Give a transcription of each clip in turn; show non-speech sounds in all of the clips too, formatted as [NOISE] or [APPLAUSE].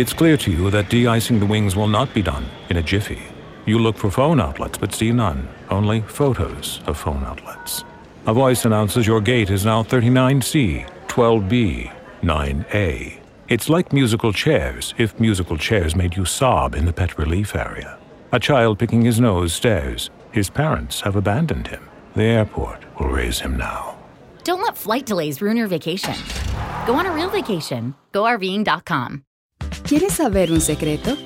It's clear to you that de-icing the wings will not be done in a jiffy. You look for phone outlets but see none, only photos of phone outlets. A voice announces your gate is now 39C, 12B, 9A. It's like musical chairs if musical chairs made you sob in the pet relief area. A child picking his nose stares. His parents have abandoned him. The airport will raise him now. Don't let flight delays ruin your vacation. Go on a real vacation. GoRVing.com. ¿Quieres saber un secreto?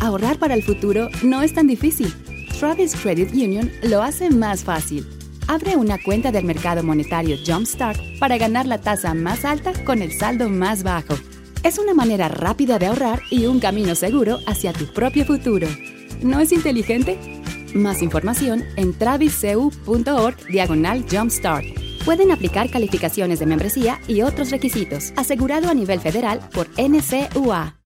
Ahorrar para el futuro no es tan difícil. Travis Credit Union lo hace más fácil. Abre una cuenta del mercado monetario Jumpstart para ganar la tasa más alta con el saldo más bajo. Es una manera rápida de ahorrar y un camino seguro hacia tu propio futuro. ¿No es inteligente? Más información en traviscu.org diagonal Jumpstart. Pueden aplicar calificaciones de membresía y otros requisitos. Asegurado a nivel federal por NCUA.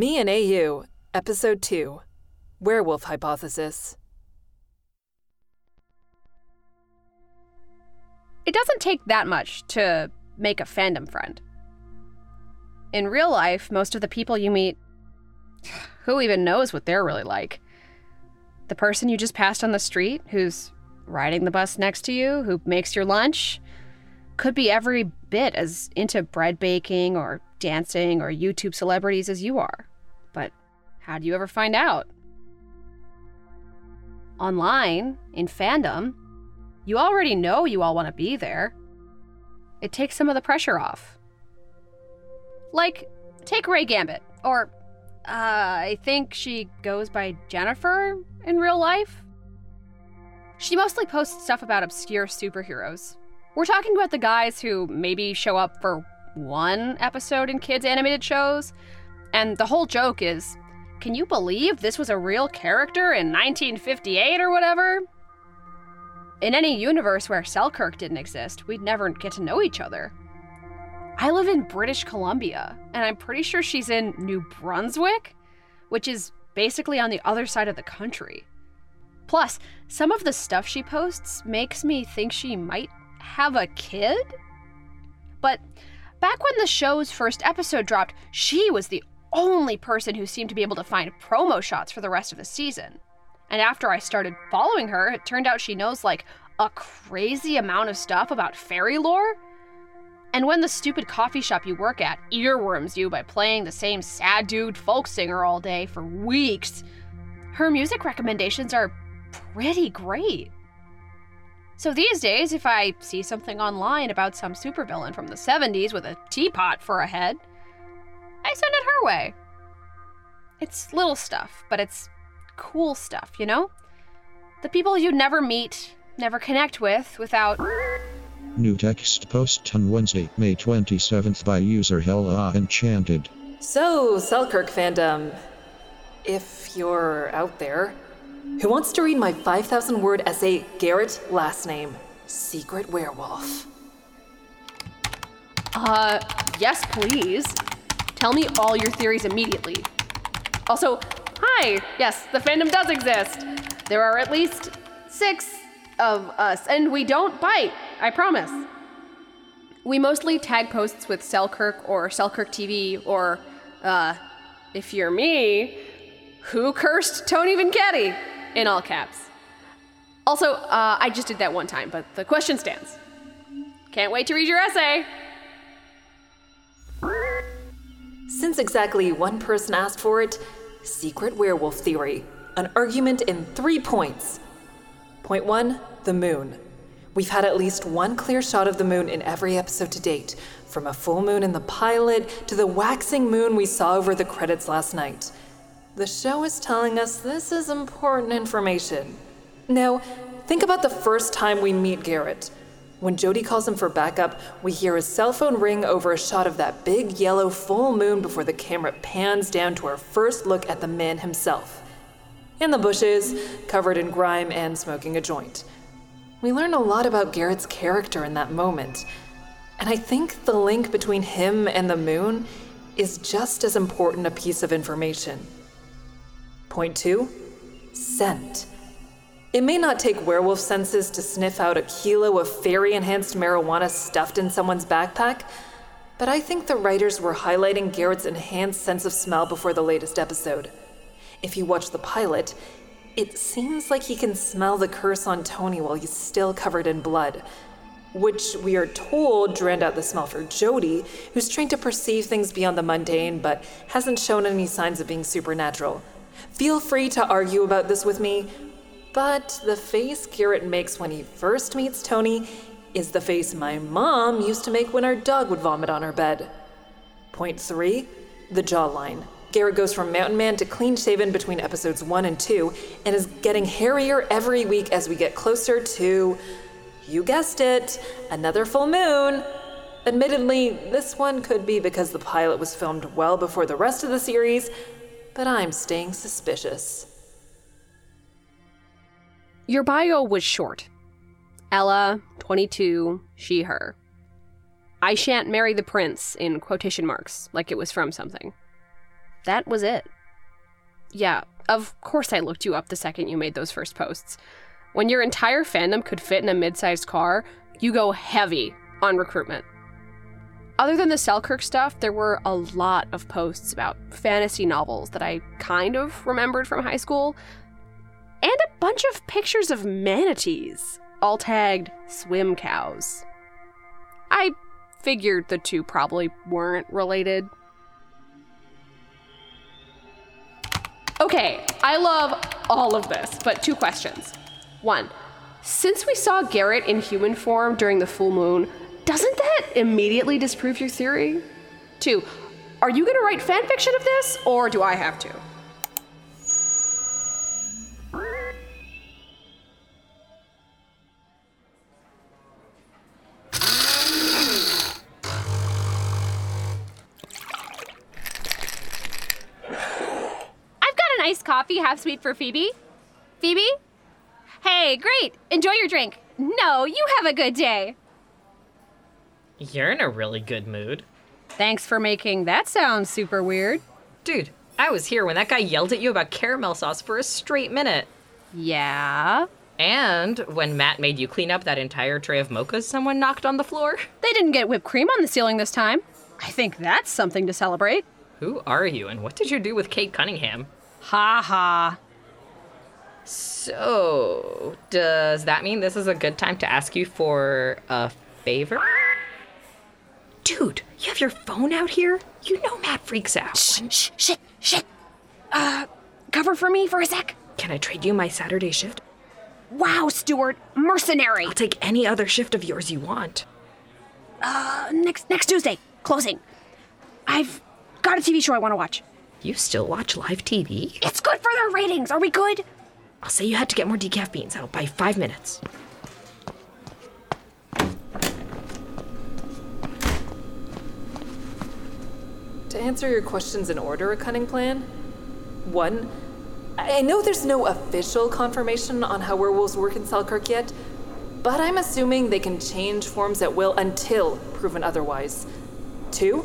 Me and AU, Episode 2 Werewolf Hypothesis. It doesn't take that much to make a fandom friend. In real life, most of the people you meet, who even knows what they're really like? The person you just passed on the street who's riding the bus next to you, who makes your lunch, could be every bit as into bread baking or dancing or YouTube celebrities as you are. But how do you ever find out? Online, in fandom, you already know you all want to be there. It takes some of the pressure off. Like, take Ray Gambit, or uh, I think she goes by Jennifer in real life. She mostly posts stuff about obscure superheroes. We're talking about the guys who maybe show up for one episode in kids' animated shows, and the whole joke is can you believe this was a real character in 1958 or whatever? In any universe where Selkirk didn't exist, we'd never get to know each other. I live in British Columbia, and I'm pretty sure she's in New Brunswick, which is basically on the other side of the country. Plus, some of the stuff she posts makes me think she might have a kid? But back when the show's first episode dropped, she was the only person who seemed to be able to find promo shots for the rest of the season. And after I started following her, it turned out she knows like a crazy amount of stuff about fairy lore. And when the stupid coffee shop you work at earworms you by playing the same sad dude folk singer all day for weeks, her music recommendations are pretty great. So these days, if I see something online about some supervillain from the 70s with a teapot for a head, I send it her way. It's little stuff, but it's cool stuff, you know? The people you'd never meet, never connect with without. New text post on Wednesday, May 27th by user Hella Enchanted. So, Selkirk fandom, if you're out there, who wants to read my 5,000 word essay, Garrett Last Name, Secret Werewolf? Uh, yes, please. Tell me all your theories immediately. Also, hi! Yes, the fandom does exist. There are at least six of us, and we don't bite, I promise. We mostly tag posts with Selkirk or Selkirk TV or, uh, if you're me, who cursed Tony Vincetti? In all caps. Also, uh, I just did that one time, but the question stands. Can't wait to read your essay. Since exactly one person asked for it, secret werewolf theory. An argument in three points. Point one the moon. We've had at least one clear shot of the moon in every episode to date, from a full moon in the pilot to the waxing moon we saw over the credits last night. The show is telling us this is important information. Now, think about the first time we meet Garrett. When Jody calls him for backup, we hear his cell phone ring over a shot of that big yellow full moon before the camera pans down to our first look at the man himself. In the bushes, covered in grime and smoking a joint. We learn a lot about Garrett's character in that moment. And I think the link between him and the moon is just as important a piece of information. Point two scent. It may not take werewolf senses to sniff out a kilo of fairy enhanced marijuana stuffed in someone's backpack, but I think the writers were highlighting Garrett's enhanced sense of smell before the latest episode. If you watch the pilot, it seems like he can smell the curse on Tony while he's still covered in blood, which we are told drowned out the smell for Jody, who's trained to perceive things beyond the mundane but hasn't shown any signs of being supernatural. Feel free to argue about this with me, but the face Garrett makes when he first meets Tony is the face my mom used to make when our dog would vomit on her bed. Point three the jawline. Garrett goes from mountain man to clean shaven between episodes one and two and is getting hairier every week as we get closer to, you guessed it, another full moon. Admittedly, this one could be because the pilot was filmed well before the rest of the series, but I'm staying suspicious. Your bio was short. Ella, 22, she, her. I shan't marry the prince, in quotation marks, like it was from something. That was it. Yeah, of course I looked you up the second you made those first posts. When your entire fandom could fit in a mid sized car, you go heavy on recruitment. Other than the Selkirk stuff, there were a lot of posts about fantasy novels that I kind of remembered from high school, and a bunch of pictures of manatees, all tagged swim cows. I figured the two probably weren't related. Okay, I love all of this, but two questions. One, since we saw Garrett in human form during the full moon, doesn't that immediately disprove your theory? Two, are you gonna write fanfiction of this, or do I have to? Coffee, half sweet for Phoebe. Phoebe? Hey, great. Enjoy your drink. No, you have a good day. You're in a really good mood. Thanks for making that sound super weird. Dude, I was here when that guy yelled at you about caramel sauce for a straight minute. Yeah. And when Matt made you clean up that entire tray of mochas someone knocked on the floor. They didn't get whipped cream on the ceiling this time. I think that's something to celebrate. Who are you and what did you do with Kate Cunningham? Ha ha. So, does that mean this is a good time to ask you for a favor? Dude, you have your phone out here? You know Matt freaks out. Shh, shh, shit, shit. Uh, cover for me for a sec. Can I trade you my Saturday shift? Wow, Stuart, mercenary. I'll take any other shift of yours you want. Uh, next next Tuesday, closing. I've got a TV show I want to watch. You still watch live TV? It's good for their ratings. Are we good? I'll say you had to get more decaf beans. That'll buy five minutes. To answer your questions in order, a cunning plan. One, I know there's no official confirmation on how werewolves work in Selkirk yet, but I'm assuming they can change forms at will until proven otherwise. Two,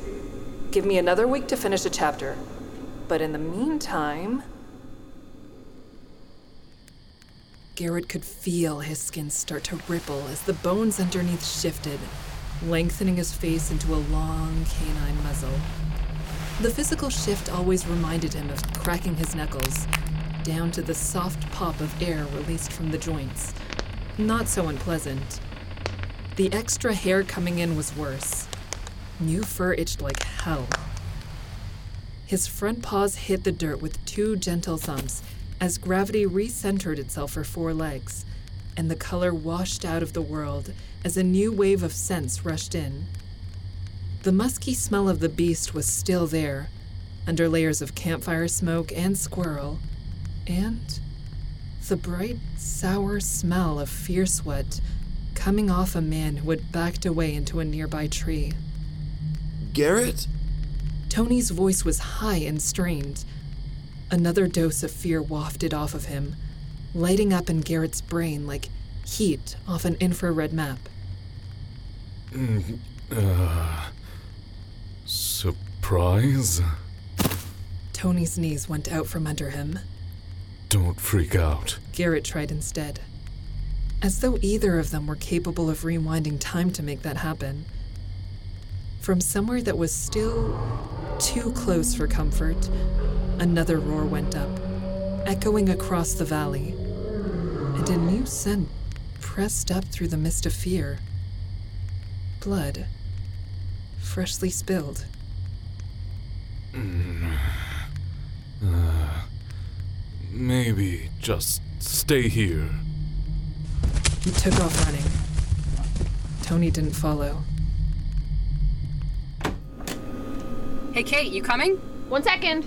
give me another week to finish a chapter. But in the meantime. Garrett could feel his skin start to ripple as the bones underneath shifted. lengthening his face into a long canine muzzle. The physical shift always reminded him of cracking his knuckles, down to the soft pop of air released from the joints. Not so unpleasant. The extra hair coming in was worse. New fur itched like hell. His front paws hit the dirt with two gentle thumps as gravity recentered itself for four legs, and the color washed out of the world as a new wave of scents rushed in. The musky smell of the beast was still there, under layers of campfire smoke and squirrel, and the bright, sour smell of fear sweat coming off a man who had backed away into a nearby tree. Garrett? Tony's voice was high and strained. Another dose of fear wafted off of him, lighting up in Garrett's brain like heat off an infrared map. Mm, uh, surprise? Tony's knees went out from under him. Don't freak out. Garrett tried instead. As though either of them were capable of rewinding time to make that happen. From somewhere that was still too close for comfort, another roar went up, echoing across the valley. And a new scent pressed up through the mist of fear. Blood. Freshly spilled. Mm. Uh, maybe just stay here. He took off running. Tony didn't follow. Hey, Kate, you coming? One second.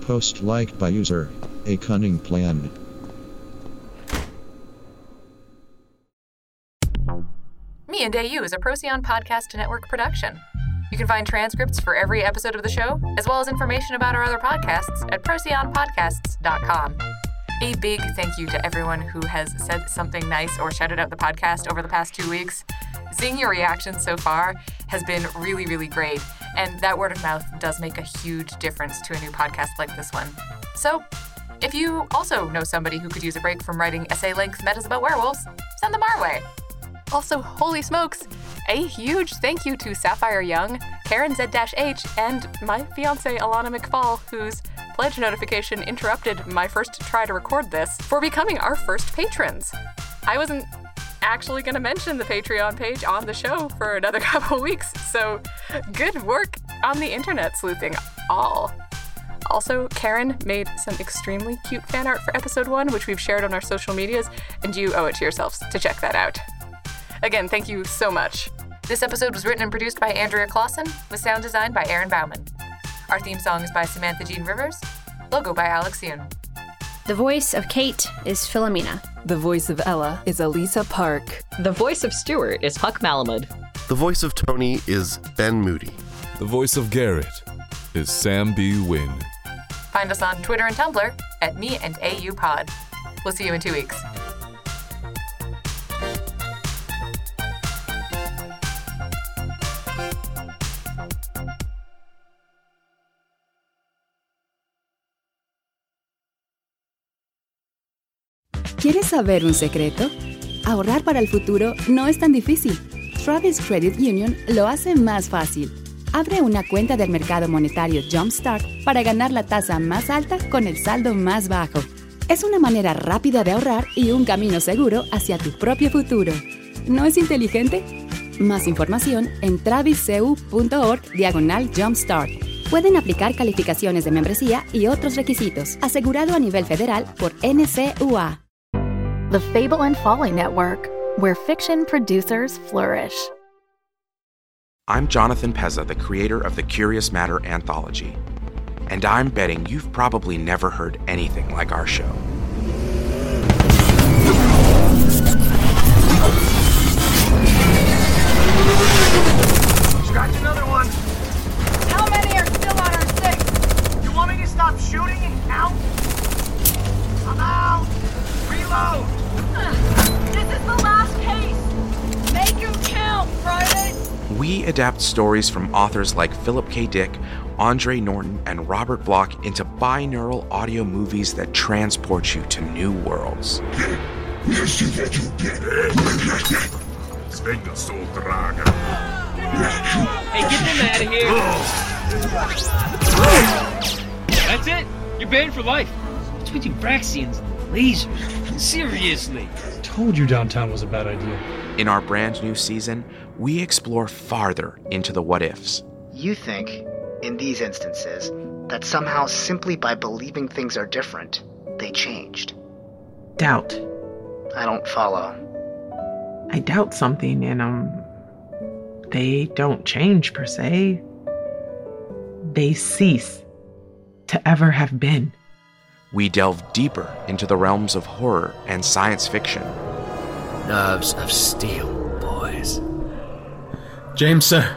Post liked by user. A cunning plan. Me and AU is a Procyon Podcast Network production. You can find transcripts for every episode of the show, as well as information about our other podcasts at procyonpodcasts.com. A big thank you to everyone who has said something nice or shouted out the podcast over the past two weeks. Seeing your reactions so far has been really, really great, and that word of mouth does make a huge difference to a new podcast like this one. So, if you also know somebody who could use a break from writing essay length metas about werewolves, send them our way. Also, holy smokes, a huge thank you to Sapphire Young, Karen Z-H, and my fiance Alana McFall, whose pledge notification interrupted my first try to record this, for becoming our first patrons. I wasn't actually going to mention the Patreon page on the show for another [LAUGHS] couple weeks, so good work on the internet sleuthing, all. Also, Karen made some extremely cute fan art for episode one, which we've shared on our social medias, and you owe it to yourselves to check that out. Again, thank you so much. This episode was written and produced by Andrea Clausen, with sound design by Aaron Bauman. Our theme song is by Samantha Jean Rivers, logo by Alex Yoon. The voice of Kate is Philomena. The voice of Ella is Elisa Park. The voice of Stuart is Huck Malamud. The voice of Tony is Ben Moody. The voice of Garrett is Sam B. Wynn. Find us on Twitter and Tumblr at Me and AU Pod. We'll see you in two weeks. ¿Quieres saber un secreto? Ahorrar para el futuro no es tan difícil. Travis Credit Union lo hace más fácil. Abre una cuenta del mercado monetario Jumpstart para ganar la tasa más alta con el saldo más bajo. Es una manera rápida de ahorrar y un camino seguro hacia tu propio futuro. ¿No es inteligente? Más información en traviscu.org diagonal Jumpstart. Pueden aplicar calificaciones de membresía y otros requisitos. Asegurado a nivel federal por NCUA. The Fable and Folly Network, where fiction producers flourish. I'm Jonathan Pezza, the creator of the Curious Matter anthology. And I'm betting you've probably never heard anything like our show. Scratch another one. How many are still on our six? You want me to stop shooting and count? I'm out. Reload. We adapt stories from authors like Philip K. Dick, Andre Norton, and Robert Bloch into binaural audio movies that transport you to new worlds. Hey, get them out of here! That's it! You're banned for life! What's with you Braxians lasers? Seriously! Told you downtown was a bad idea. In our brand new season, we explore farther into the what ifs. You think, in these instances, that somehow simply by believing things are different, they changed. Doubt. I don't follow. I doubt something and um they don't change per se. They cease to ever have been. We delve deeper into the realms of horror and science fiction. Nerves of steel, boys. James, sir.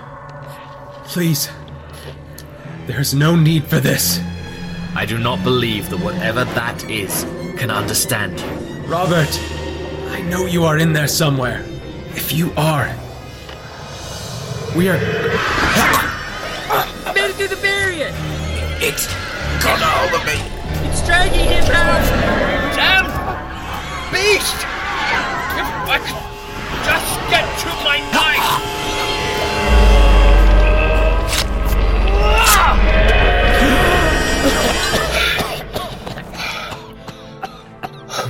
Please. There's no need for this. I do not believe that whatever that is can understand you. Robert, I know you are in there somewhere. If you are, we are. I made it through the barrier! It's got a hold me! It's dragging him out! Sam! Beast! What? Just get to my knife!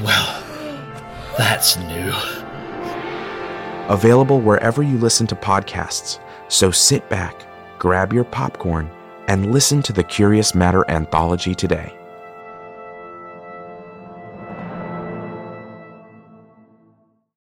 Well, that's new. Available wherever you listen to podcasts. So sit back, grab your popcorn, and listen to the Curious Matter anthology today.